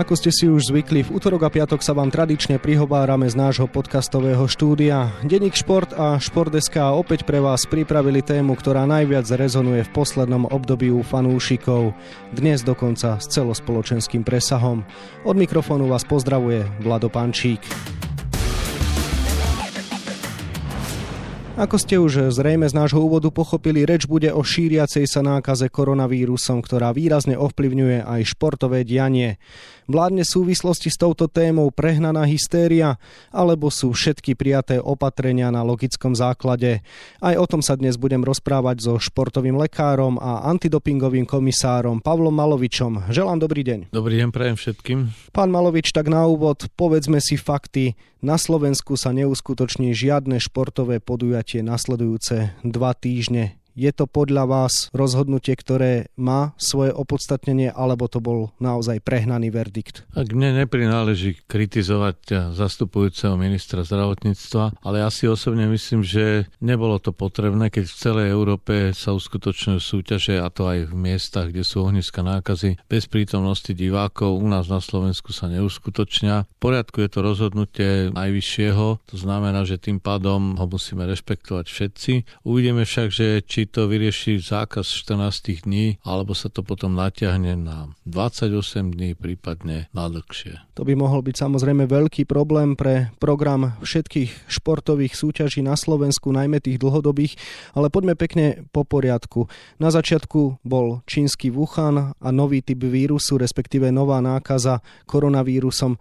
Ako ste si už zvykli, v útorok a piatok sa vám tradične prihovárame z nášho podcastového štúdia. Denník Šport a Šport.sk opäť pre vás pripravili tému, ktorá najviac rezonuje v poslednom období u fanúšikov. Dnes dokonca s celospoločenským presahom. Od mikrofónu vás pozdravuje Vlado Pančík. Ako ste už zrejme z nášho úvodu pochopili, reč bude o šíriacej sa nákaze koronavírusom, ktorá výrazne ovplyvňuje aj športové dianie. Vládne súvislosti s touto témou prehnaná hystéria, alebo sú všetky prijaté opatrenia na logickom základe. Aj o tom sa dnes budem rozprávať so športovým lekárom a antidopingovým komisárom Pavlom Malovičom. Želám dobrý deň. Dobrý deň prajem všetkým. Pán Malovič, tak na úvod povedzme si fakty. Na Slovensku sa neuskutoční žiadne športové podujatie nasledujúce dva týždne. Je to podľa vás rozhodnutie, ktoré má svoje opodstatnenie, alebo to bol naozaj prehnaný verdikt? Ak mne neprináleží kritizovať zastupujúceho ministra zdravotníctva, ale ja si osobne myslím, že nebolo to potrebné, keď v celej Európe sa uskutočňujú súťaže, a to aj v miestach, kde sú ohniska nákazy, bez prítomnosti divákov. U nás na Slovensku sa neuskutočňa. V poriadku je to rozhodnutie najvyššieho, to znamená, že tým pádom ho musíme rešpektovať všetci. Uvidíme však, že či to vyrieši zákaz 14 dní, alebo sa to potom natiahne na 28 dní, prípadne na dlhšie. To by mohol byť samozrejme veľký problém pre program všetkých športových súťaží na Slovensku, najmä tých dlhodobých, ale poďme pekne po poriadku. Na začiatku bol čínsky Wuhan a nový typ vírusu, respektíve nová nákaza koronavírusom.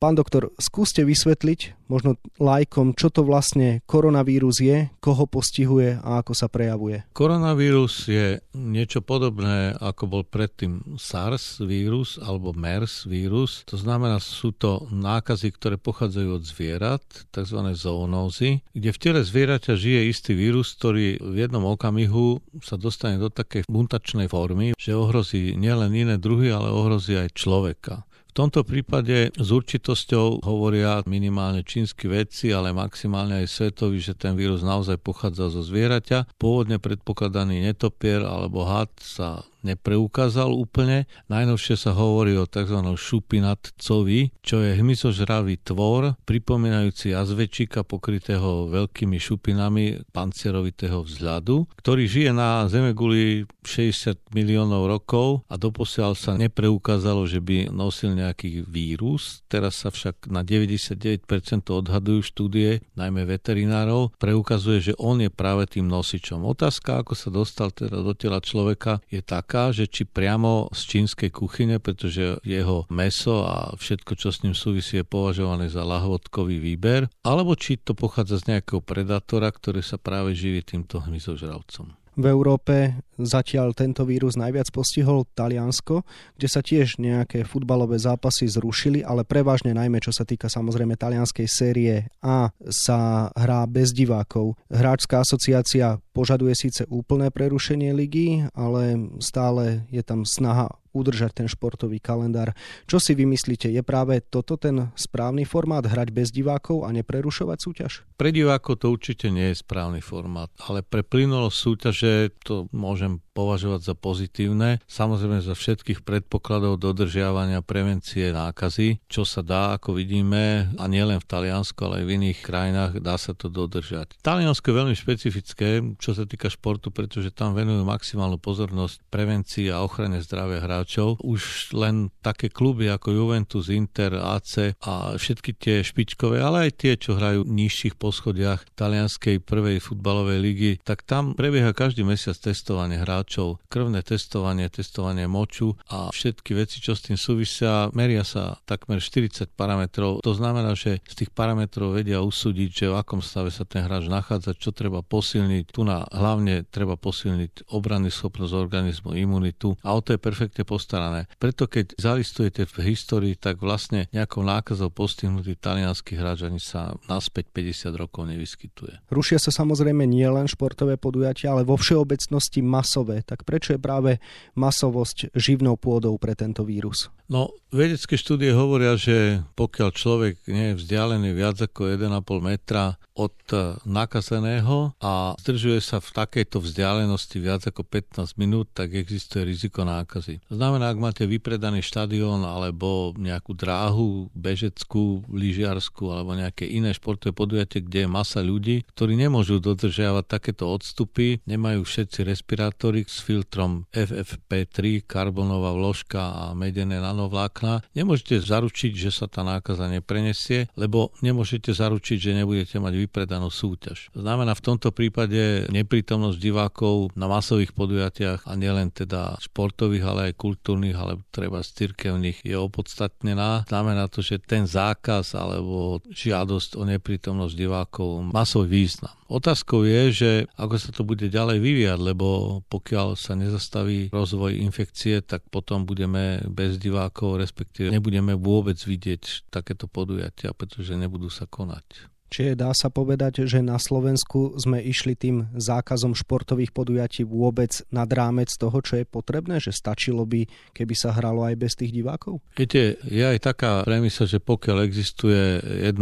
Pán doktor, skúste vysvetliť možno lajkom, čo to vlastne koronavírus je, koho postihuje a ako sa prejavuje. Koronavírus je niečo podobné, ako bol predtým SARS vírus alebo MERS vírus. To znamená, sú to nákazy, ktoré pochádzajú od zvierat, tzv. zoonózy, kde v tele zvieraťa žije istý vírus, ktorý v jednom okamihu sa dostane do takej mutačnej formy, že ohrozí nielen iné druhy, ale ohrozí aj človeka. Tomto prípade s určitosťou hovoria minimálne čínsky vedci, ale maximálne aj svetovi, že ten vírus naozaj pochádza zo zvieraťa. Pôvodne predpokladaný netopier alebo had sa nepreukázal úplne. Najnovšie sa hovorí o tzv. šupinatcovi, čo je hmyzožravý tvor, pripomínajúci jazvečíka pokrytého veľkými šupinami pancierovitého vzhľadu, ktorý žije na Zemeguli 60 miliónov rokov a doposiaľ sa nepreukázalo, že by nosil nejaký vírus. Teraz sa však na 99% odhadujú štúdie, najmä veterinárov, preukazuje, že on je práve tým nosičom. Otázka, ako sa dostal teda do tela človeka, je tak, taká, že či priamo z čínskej kuchyne, pretože jeho meso a všetko, čo s ním súvisí, je považované za lahvodkový výber, alebo či to pochádza z nejakého predátora, ktorý sa práve živí týmto hmyzožravcom. V Európe zatiaľ tento vírus najviac postihol Taliansko, kde sa tiež nejaké futbalové zápasy zrušili, ale prevažne najmä čo sa týka samozrejme talianskej série A sa hrá bez divákov. Hráčská asociácia požaduje síce úplné prerušenie ligy, ale stále je tam snaha udržať ten športový kalendár. Čo si vymyslíte, je práve toto ten správny formát, hrať bez divákov a neprerušovať súťaž? Pre divákov to určite nie je správny formát, ale pre plynulosť súťaže to môžem považovať za pozitívne. Samozrejme za všetkých predpokladov dodržiavania prevencie nákazy, čo sa dá, ako vidíme, a nielen v Taliansku, ale aj v iných krajinách dá sa to dodržať. Taliansko je veľmi špecifické, čo sa týka športu, pretože tam venujú maximálnu pozornosť prevencii a ochrane zdravia hráčov. Už len také kluby ako Juventus, Inter, AC a všetky tie špičkové, ale aj tie, čo hrajú v nižších poschodiach talianskej prvej futbalovej ligy, tak tam prebieha každý mesiac testovanie hráčov, krvné testovanie, testovanie moču a všetky veci, čo s tým súvisia, meria sa takmer 40 parametrov. To znamená, že z tých parametrov vedia usúdiť, že v akom stave sa ten hráč nachádza, čo treba posilniť. Tu na hlavne treba posilniť obrany schopnosť organizmu, imunitu a o to je perfektne postarané. Preto keď zalistujete v histórii, tak vlastne nejakou nákazou postihnutý talianský hráč ani sa naspäť 50 rokov nevyskytuje. Rušia sa samozrejme nie len športové podujatia, ale vo všeobecnosti masové masové, tak prečo je práve masovosť živnou pôdou pre tento vírus? No, vedecké štúdie hovoria, že pokiaľ človek nie je vzdialený viac ako 1,5 metra od e, nakazeného a zdržuje sa v takejto vzdialenosti viac ako 15 minút, tak existuje riziko nákazy. Znamená, ak máte vypredaný štadión alebo nejakú dráhu bežeckú, lyžiarsku alebo nejaké iné športové podujatie, kde je masa ľudí, ktorí nemôžu dodržiavať takéto odstupy, nemajú všetci respirátory s filtrom FFP3, karbonová vložka a medené nano nanovlákna, nemôžete zaručiť, že sa tá nákaza neprenesie, lebo nemôžete zaručiť, že nebudete mať vypredanú súťaž. Znamená v tomto prípade neprítomnosť divákov na masových podujatiach a nielen teda športových, ale aj kultúrnych, ale treba cirkevných je opodstatnená. Znamená to, že ten zákaz alebo žiadosť o neprítomnosť divákov má význam. Otázkou je, že ako sa to bude ďalej vyvíjať, lebo pokiaľ sa nezastaví rozvoj infekcie, tak potom budeme bez divákov, respektíve nebudeme vôbec vidieť takéto podujatia, pretože nebudú sa konať. Čiže dá sa povedať, že na Slovensku sme išli tým zákazom športových podujatí vôbec nad rámec toho, čo je potrebné? Že stačilo by, keby sa hralo aj bez tých divákov? Viete, je aj taká premisa, že pokiaľ existuje 1%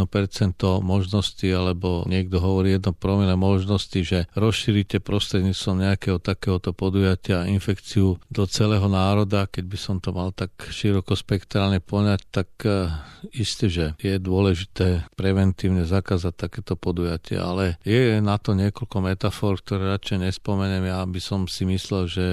možnosti, alebo niekto hovorí 1 promile možnosti, že rozšírite prostredníctvom nejakého takéhoto podujatia infekciu do celého národa, keď by som to mal tak široko spektrálne poňať, tak eh, isté, že je dôležité preventívne zakázať zakázať takéto podujatie, ale je na to niekoľko metafor, ktoré radšej nespomeniem. Ja by som si myslel, že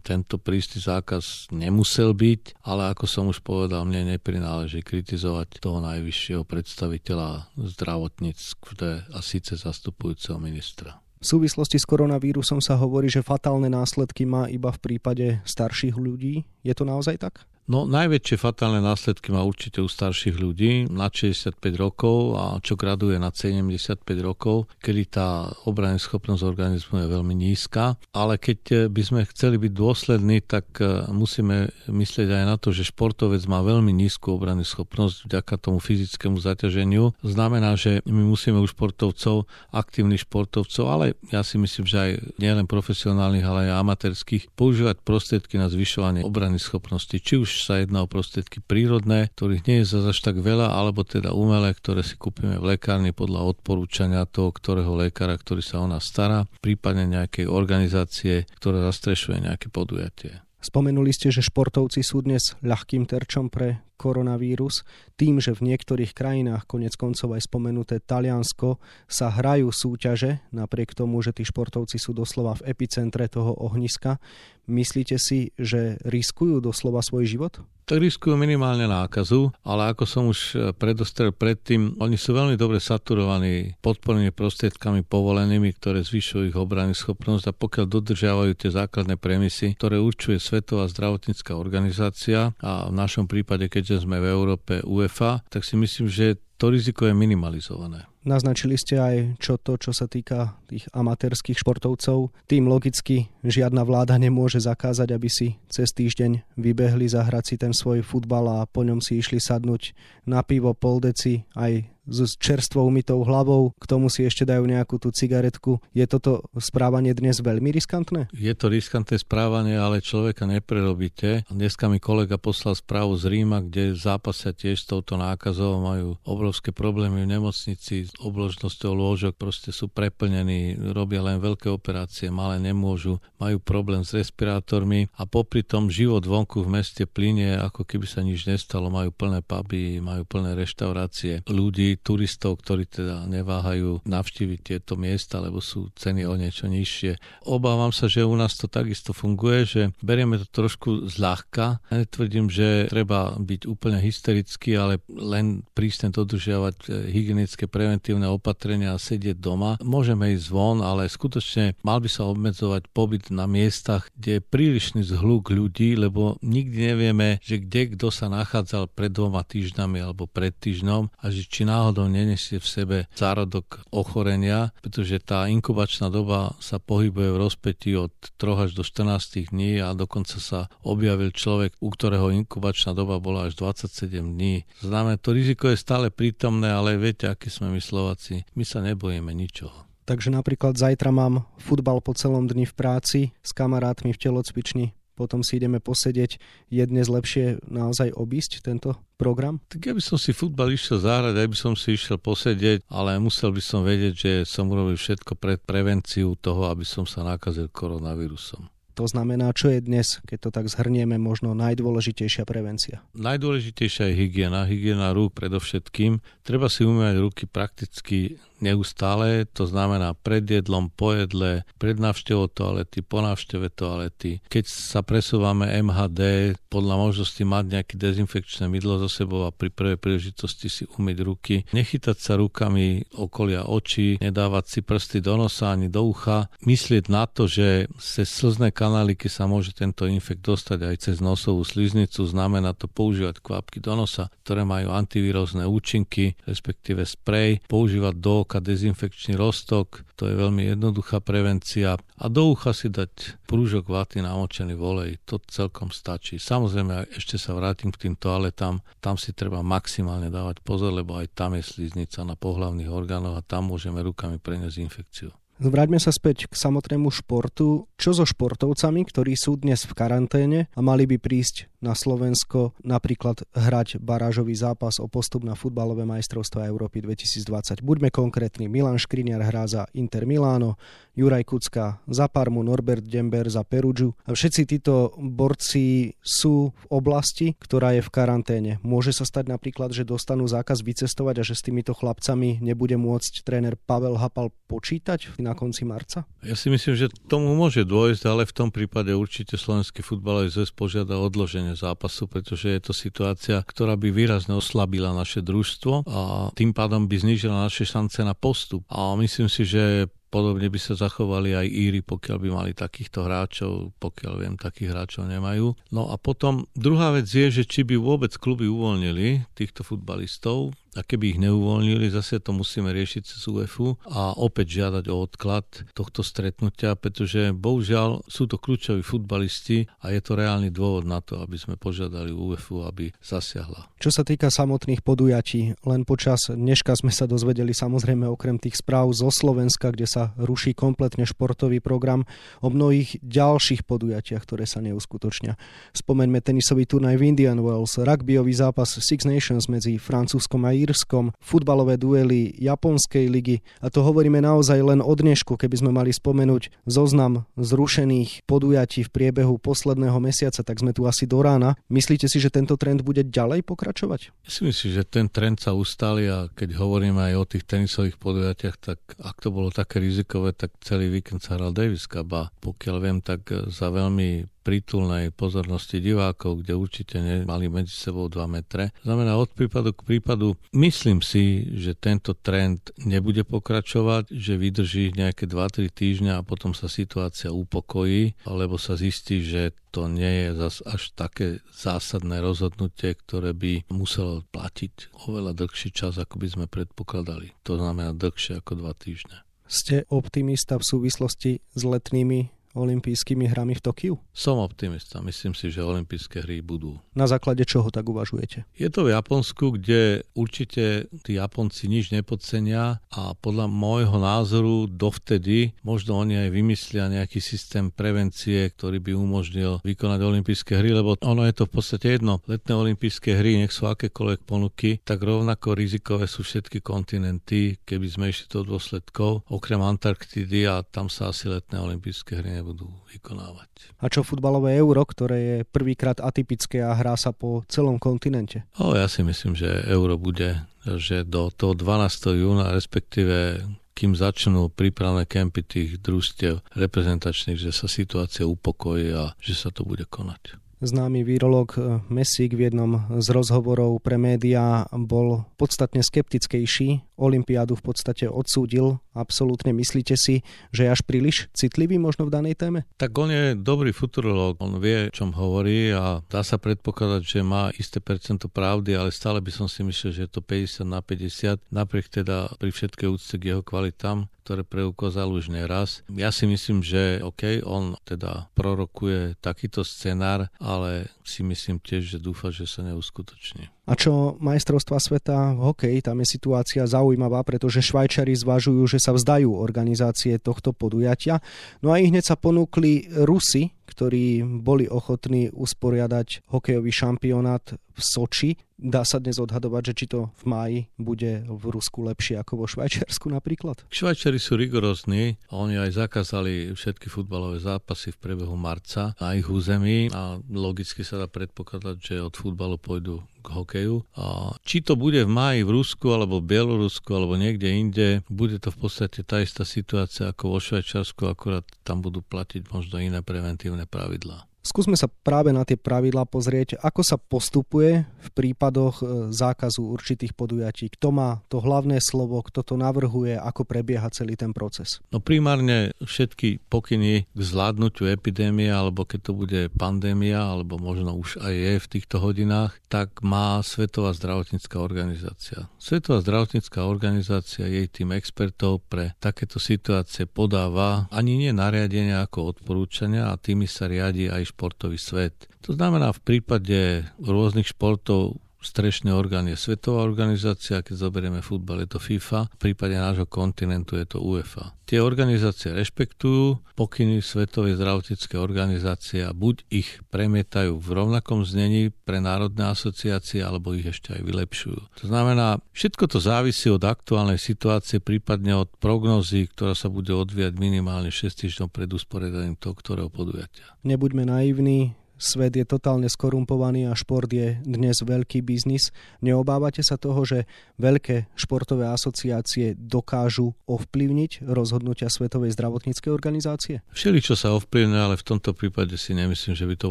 tento prísty zákaz nemusel byť, ale ako som už povedal, mne neprináleží kritizovať toho najvyššieho predstaviteľa zdravotníctva a síce zastupujúceho ministra. V súvislosti s koronavírusom sa hovorí, že fatálne následky má iba v prípade starších ľudí. Je to naozaj tak? No najväčšie fatálne následky má určite u starších ľudí na 65 rokov a čo graduje na 75 rokov, kedy tá obrany schopnosť organizmu je veľmi nízka. Ale keď eh, by sme chceli byť dôslední, tak eh, musíme myslieť aj na to, že športovec má veľmi nízku obrany schopnosť vďaka tomu fyzickému zaťaženiu. Znamená, že my musíme u športovcov, aktívnych športovcov, ale ja si myslím, že aj nielen profesionálnych, ale aj amatérských, používať prostriedky na zvyšovanie obrany schopnosti, či už sa jedná o prostriedky prírodné, ktorých nie je zase tak veľa, alebo teda umelé, ktoré si kúpime v lekárni podľa odporúčania toho, ktorého lekára, ktorý sa o nás stará, prípadne nejakej organizácie, ktorá zastrešuje nejaké podujatie. Spomenuli ste, že športovci sú dnes ľahkým terčom pre koronavírus. Tým, že v niektorých krajinách, konec koncov aj spomenuté Taliansko, sa hrajú súťaže, napriek tomu, že tí športovci sú doslova v epicentre toho ohniska, myslíte si, že riskujú doslova svoj život? tak riskujú minimálne nákazu, ale ako som už e, predostrel predtým, oni sú veľmi dobre saturovaní podpornými prostriedkami povolenými, ktoré zvyšujú ich obrany schopnosť a pokiaľ dodržiavajú tie základné premisy, ktoré určuje Svetová zdravotnícká organizácia a v našom prípade, keďže sme v Európe UEFA, tak si myslím, že to riziko je minimalizované. Naznačili ste aj čo to, čo sa týka tých amatérských športovcov. Tým logicky žiadna vláda nemôže zakázať, aby si cez týždeň vybehli zahrať si ten svoj futbal a po ňom si išli sadnúť na pivo pol deci aj s čerstvo umytou hlavou, k tomu si ešte dajú nejakú tú cigaretku. Je toto správanie dnes veľmi riskantné? Je to riskantné správanie, ale človeka neprerobíte. Dneska mi kolega poslal správu z Ríma, kde zápasia tiež s touto nákazou, majú obrovské problémy v nemocnici s obložnosťou lôžok, proste sú preplnení, robia len veľké operácie, malé nemôžu, majú problém s respirátormi a popri tom život vonku v meste plinie, ako keby sa nič nestalo, majú plné puby, majú plné reštaurácie ľudí, turistov, ktorí teda neváhajú navštíviť tieto miesta, lebo sú ceny o niečo nižšie. Obávam sa, že u nás to takisto funguje, že berieme to trošku zľahka. Netvrdím, že treba byť úplne hysterický, ale len prísne dodržiavať e, hygienické preventívne opatrenia a sedieť doma. Môžeme ísť von, ale skutočne mal by sa obmedzovať pobyt na miestach, kde je prílišný zhluk ľudí, lebo nikdy nevieme, že kde kto sa nachádzal pred dvoma týždňami alebo pred týždňom a že či náhodou náhodou nenesie v sebe zárodok ochorenia, pretože tá inkubačná doba sa pohybuje v rozpetí od 3 až do 14 dní a dokonca sa objavil človek, u ktorého inkubačná doba bola až 27 dní. Znamená, to riziko je stále prítomné, ale viete, akí sme my Slováci, my sa nebojíme ničoho. Takže napríklad zajtra mám futbal po celom dni v práci s kamarátmi v telocvični, potom si ideme posedieť, je dnes lepšie naozaj obísť tento program? Tak ja by som si futbal išiel zahrať, aj by som si išiel posedieť, ale musel by som vedieť, že som urobil všetko pre prevenciu toho, aby som sa nakazil koronavírusom. To znamená, čo je dnes, keď to tak zhrnieme, možno najdôležitejšia prevencia? Najdôležitejšia je hygiena, hygiena rúk predovšetkým. Treba si umývať ruky prakticky neustále, to znamená pred jedlom, po jedle, pred návštevou toalety, po návšteve toalety. Keď sa presúvame MHD, podľa možnosti mať nejaké dezinfekčné mydlo so sebou a pri prvej príležitosti si umyť ruky. Nechytať sa rukami okolia očí, nedávať si prsty do nosa ani do ucha. Myslieť na to, že cez slzné kanáliky sa môže tento infekt dostať aj cez nosovú sliznicu, znamená to používať kvapky do nosa, ktoré majú antivírózne účinky, respektíve sprej, používať do oka dezinfekčný roztok, to je veľmi jednoduchá prevencia. A do ucha si dať prúžok vaty namočený v olej, to celkom stačí. Samozrejme, ešte sa vrátim k tým toaletám, tam si treba maximálne dávať pozor, lebo aj tam je sliznica na pohlavných orgánoch a tam môžeme rukami preniesť infekciu. Vráťme sa späť k samotnému športu. Čo so športovcami, ktorí sú dnes v karanténe a mali by prísť na Slovensko napríklad hrať barážový zápas o postup na futbalové majstrovstvá Európy 2020. Buďme konkrétni, Milan Škriniar hrá za Inter Miláno, Juraj Kucka za Parmu, Norbert Dember za Perudžu. Všetci títo borci sú v oblasti, ktorá je v karanténe. Môže sa stať napríklad, že dostanú zákaz vycestovať a že s týmito chlapcami nebude môcť tréner Pavel Hapal počítať na konci marca? Ja si myslím, že tomu môže dôjsť, ale v tom prípade určite slovenský futbalový zväz požiada odloženie zápasu, pretože je to situácia, ktorá by výrazne oslabila naše družstvo a tým pádom by znížila naše šance na postup. A myslím si, že Podobne by sa zachovali aj Íry, pokiaľ by mali takýchto hráčov, pokiaľ viem, takých hráčov nemajú. No a potom druhá vec je, že či by vôbec kluby uvoľnili týchto futbalistov, a keby ich neuvoľnili, zase to musíme riešiť cez UEFu a opäť žiadať o odklad tohto stretnutia, pretože bohužiaľ sú to kľúčoví futbalisti a je to reálny dôvod na to, aby sme požiadali UEFu, aby zasiahla. Čo sa týka samotných podujatí, len počas dneška sme sa dozvedeli samozrejme okrem tých správ zo Slovenska, kde sa ruší kompletne športový program, o mnohých ďalších podujatiach, ktoré sa neuskutočnia. Spomeňme tenisový turnaj v Indian Wells, rugbyový zápas Six Nations medzi Francúzskom a Írskom, futbalové duely Japonskej ligy a to hovoríme naozaj len o dnešku, keby sme mali spomenúť zoznam zrušených podujatí v priebehu posledného mesiaca, tak sme tu asi do rána. Myslíte si, že tento trend bude ďalej pokračovať? Ja si myslím, že ten trend sa ustali a keď hovoríme aj o tých tenisových podujatiach, tak ak to bolo také rizikové, tak celý víkend sa hral Davis Cup a pokiaľ viem, tak za veľmi prítulnej pozornosti divákov, kde určite nemali medzi sebou 2 metre. Znamená od prípadu k prípadu. Myslím si, že tento trend nebude pokračovať, že vydrží nejaké 2-3 týždňa a potom sa situácia upokojí, alebo sa zistí, že to nie je zas až také zásadné rozhodnutie, ktoré by muselo platiť oveľa dlhší čas, ako by sme predpokladali. To znamená dlhšie ako 2 týždne. Ste optimista v súvislosti s letnými olympijskými hrami v Tokiu? Som optimista. Myslím si, že olympijské hry budú. Na základe čoho tak uvažujete? Je to v Japonsku, kde určite tí Japonci nič nepodcenia a podľa môjho názoru dovtedy možno oni aj vymyslia nejaký systém prevencie, ktorý by umožnil vykonať olympijské hry, lebo ono je to v podstate jedno. Letné olympijské hry, nech sú akékoľvek ponuky, tak rovnako rizikové sú všetky kontinenty, keby sme išli do dôsledkov, okrem Antarktidy a tam sa asi letné olympijské hry nebudú vykonávať. A čo futbalové euro, ktoré je prvýkrát atypické a hrá sa po celom kontinente? O, ja si myslím, že euro bude, že do toho 12. júna, respektíve kým začnú prípravné kempy tých družstiev reprezentačných, že sa situácia upokojí a že sa to bude konať. Známy výrolog eh, Mesík v jednom z rozhovorov pre médiá bol podstatne skeptickejší. Olympiádu v podstate odsúdil. Absolútne myslíte si, že je až príliš citlivý možno v danej téme? Tak on je dobrý futurolog, on vie, o čom hovorí a dá sa predpokladať, že má isté percento pravdy, ale stále by som si myslel, že je to 50 na 50, napriek teda pri všetkej úcte k jeho kvalitám ktoré preukázal už neraz. Ja si myslím, že OK, on teda prorokuje takýto scenár, ale si myslím tiež, že dúfa, že sa neuskutoční. A čo majstrovstva sveta v hokeji, tam je situácia zaujímavá, pretože Švajčari zvažujú, že sa vzdajú organizácie tohto podujatia. No a ich hneď sa ponúkli Rusi, ktorí boli ochotní usporiadať hokejový šampionát v Soči. Dá sa dnes odhadovať, že či to v máji bude v Rusku lepšie ako vo Švajčiarsku napríklad? Švajčiari sú rigorózni. Oni aj zakázali všetky futbalové zápasy v priebehu marca na ich území a logicky sa dá predpokladať, že od futbalu pôjdu k hokeju. A či to bude v máji v Rusku, alebo v Bielorusku, alebo niekde inde, bude to v podstate tá istá situácia ako vo Švajčiarsku, akurát tam budú platiť možno iné preventívne osnovne pravila. Skúsme sa práve na tie pravidlá pozrieť, ako sa postupuje v prípadoch e, zákazu určitých podujatí. Kto má to hlavné slovo, kto to navrhuje, ako prebieha celý ten proces? No primárne všetky pokyny k zvládnutiu epidémie, alebo keď to bude pandémia, alebo možno už aj je v týchto hodinách, tak má Svetová zdravotnícká organizácia. Svetová zdravotnícká organizácia jej tým expertov pre takéto situácie podáva ani nie nariadenia ako odporúčania a tými sa riadi aj športový svet. To znamená, v prípade rôznych športov strešný orgán je svetová organizácia, keď zoberieme futbal, je to FIFA, v prípade nášho kontinentu je to UEFA. Tie organizácie rešpektujú pokyny Svetovej zdravotníckej organizácie a buď ich premietajú v rovnakom znení pre národné asociácie, alebo ich ešte aj vylepšujú. To znamená, všetko to závisí od aktuálnej situácie, prípadne od prognozy, ktorá sa bude odvíjať minimálne 6 týždňov pred usporiadaním toho ktorého podujatia. Nebuďme naivní, svet je totálne skorumpovaný a šport je dnes veľký biznis. Neobávate sa toho, že veľké športové asociácie dokážu ovplyvniť rozhodnutia Svetovej zdravotníckej organizácie? Všeli, čo sa ovplyvňuje, ale v tomto prípade si nemyslím, že by to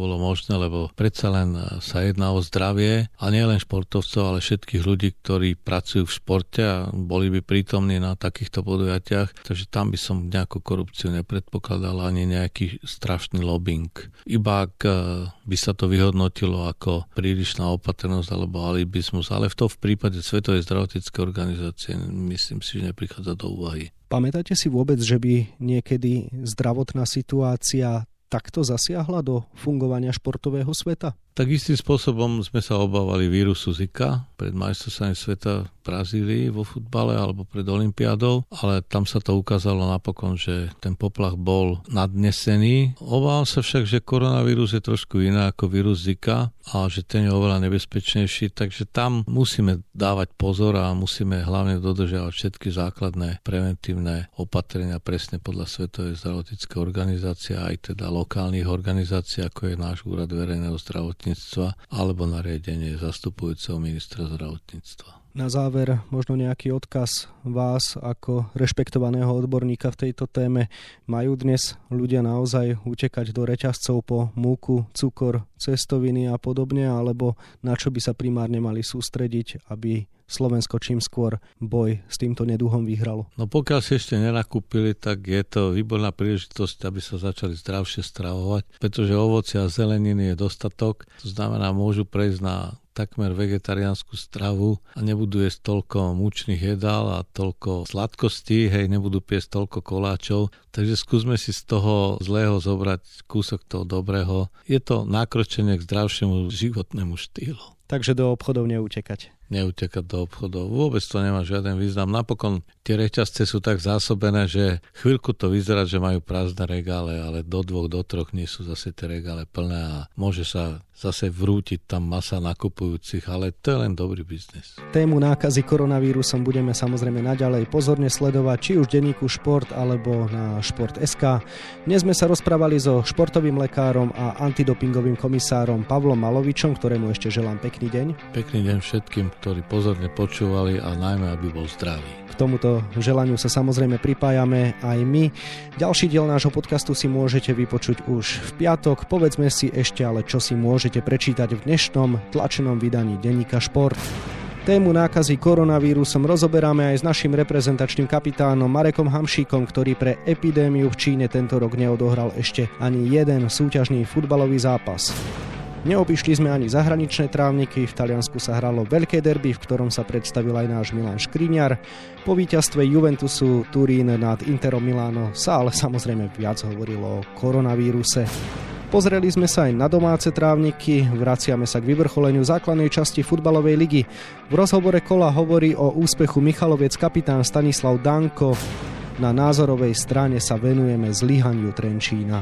bolo možné, lebo predsa len sa jedná o zdravie a nie len športovcov, ale všetkých ľudí, ktorí pracujú v športe a boli by prítomní na takýchto podujatiach. Takže tam by som nejakú korupciu nepredpokladal ani nejaký strašný lobbying. Iba ak by sa to vyhodnotilo ako prílišná opatrnosť alebo alibizmus, ale v to v prípade Svetovej zdravotníckej organizácie myslím si, že neprichádza do úvahy. Pamätáte si vôbec, že by niekedy zdravotná situácia takto zasiahla do fungovania športového sveta? Tak istým spôsobom sme sa obávali vírusu Zika pred majstrovstvami sveta v Brazílii vo futbale alebo pred Olympiádou, ale tam sa to ukázalo napokon, že ten poplach bol nadnesený. Obávam sa však, že koronavírus je trošku iná ako vírus Zika a že ten je oveľa nebezpečnejší, takže tam musíme dávať pozor a musíme hlavne dodržiavať všetky základné preventívne opatrenia presne podľa Svetovej zdravotníckej organizácie aj teda lokálnych organizácií, ako je náš úrad verejného zdravotníctva zdravotníctva alebo nariadenie zastupujúceho ministra zdravotníctva. Na záver možno nejaký odkaz vás ako rešpektovaného odborníka v tejto téme. Majú dnes ľudia naozaj utekať do reťazcov po múku, cukor, cestoviny a podobne, alebo na čo by sa primárne mali sústrediť, aby Slovensko čím skôr boj s týmto neduhom vyhralo? No pokiaľ si ešte nenakúpili, tak je to výborná príležitosť, aby sa začali zdravšie stravovať, pretože ovocia a zeleniny je dostatok, to znamená, môžu prejsť na takmer vegetariánsku stravu a nebudú jesť toľko mučných jedál a toľko sladkostí, hej, nebudú piesť toľko koláčov. Takže skúsme si z toho zlého zobrať kúsok toho dobrého. Je to nákročenie k zdravšiemu životnému štýlu. Takže do obchodov neutekať neutekať do obchodov. Vôbec to nemá žiaden význam. Napokon tie reťazce sú tak zásobené, že chvíľku to vyzerá, že majú prázdne regále, ale do dvoch, do troch nie sú zase tie regále plné a môže sa zase vrútiť tam masa nakupujúcich, ale to je len dobrý biznis. Tému nákazy koronavírusom budeme samozrejme naďalej pozorne sledovať, či už denníku Šport alebo na Šport.sk. Dnes sme sa rozprávali so športovým lekárom a antidopingovým komisárom Pavlom Malovičom, ktorému ešte želám pekný deň. Pekný deň všetkým, ktorí pozorne počúvali a najmä, aby bol zdravý. K tomuto želaniu sa samozrejme pripájame aj my. Ďalší diel nášho podcastu si môžete vypočuť už v piatok. Povedzme si ešte ale, čo si môžete prečítať v dnešnom tlačenom vydaní denníka Šport. Tému nákazy koronavírusom rozoberáme aj s našim reprezentačným kapitánom Marekom Hamšíkom, ktorý pre epidémiu v Číne tento rok neodohral ešte ani jeden súťažný futbalový zápas. Neopišli sme ani zahraničné trávniky, v Taliansku sa hralo veľké derby, v ktorom sa predstavil aj náš Milan Škriňar. Po víťazstve Juventusu Turín nad Interom Miláno sa ale samozrejme viac hovorilo o koronavíruse. Pozreli sme sa aj na domáce trávniky, vraciame sa k vyvrcholeniu základnej časti futbalovej ligy. V rozhovore kola hovorí o úspechu Michaloviec kapitán Stanislav Danko. Na názorovej strane sa venujeme zlyhaniu Trenčína.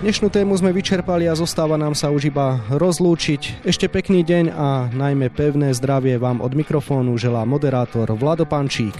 Dnešnú tému sme vyčerpali a zostáva nám sa už iba rozlúčiť. Ešte pekný deň a najmä pevné zdravie vám od mikrofónu želá moderátor Vlado Pančík.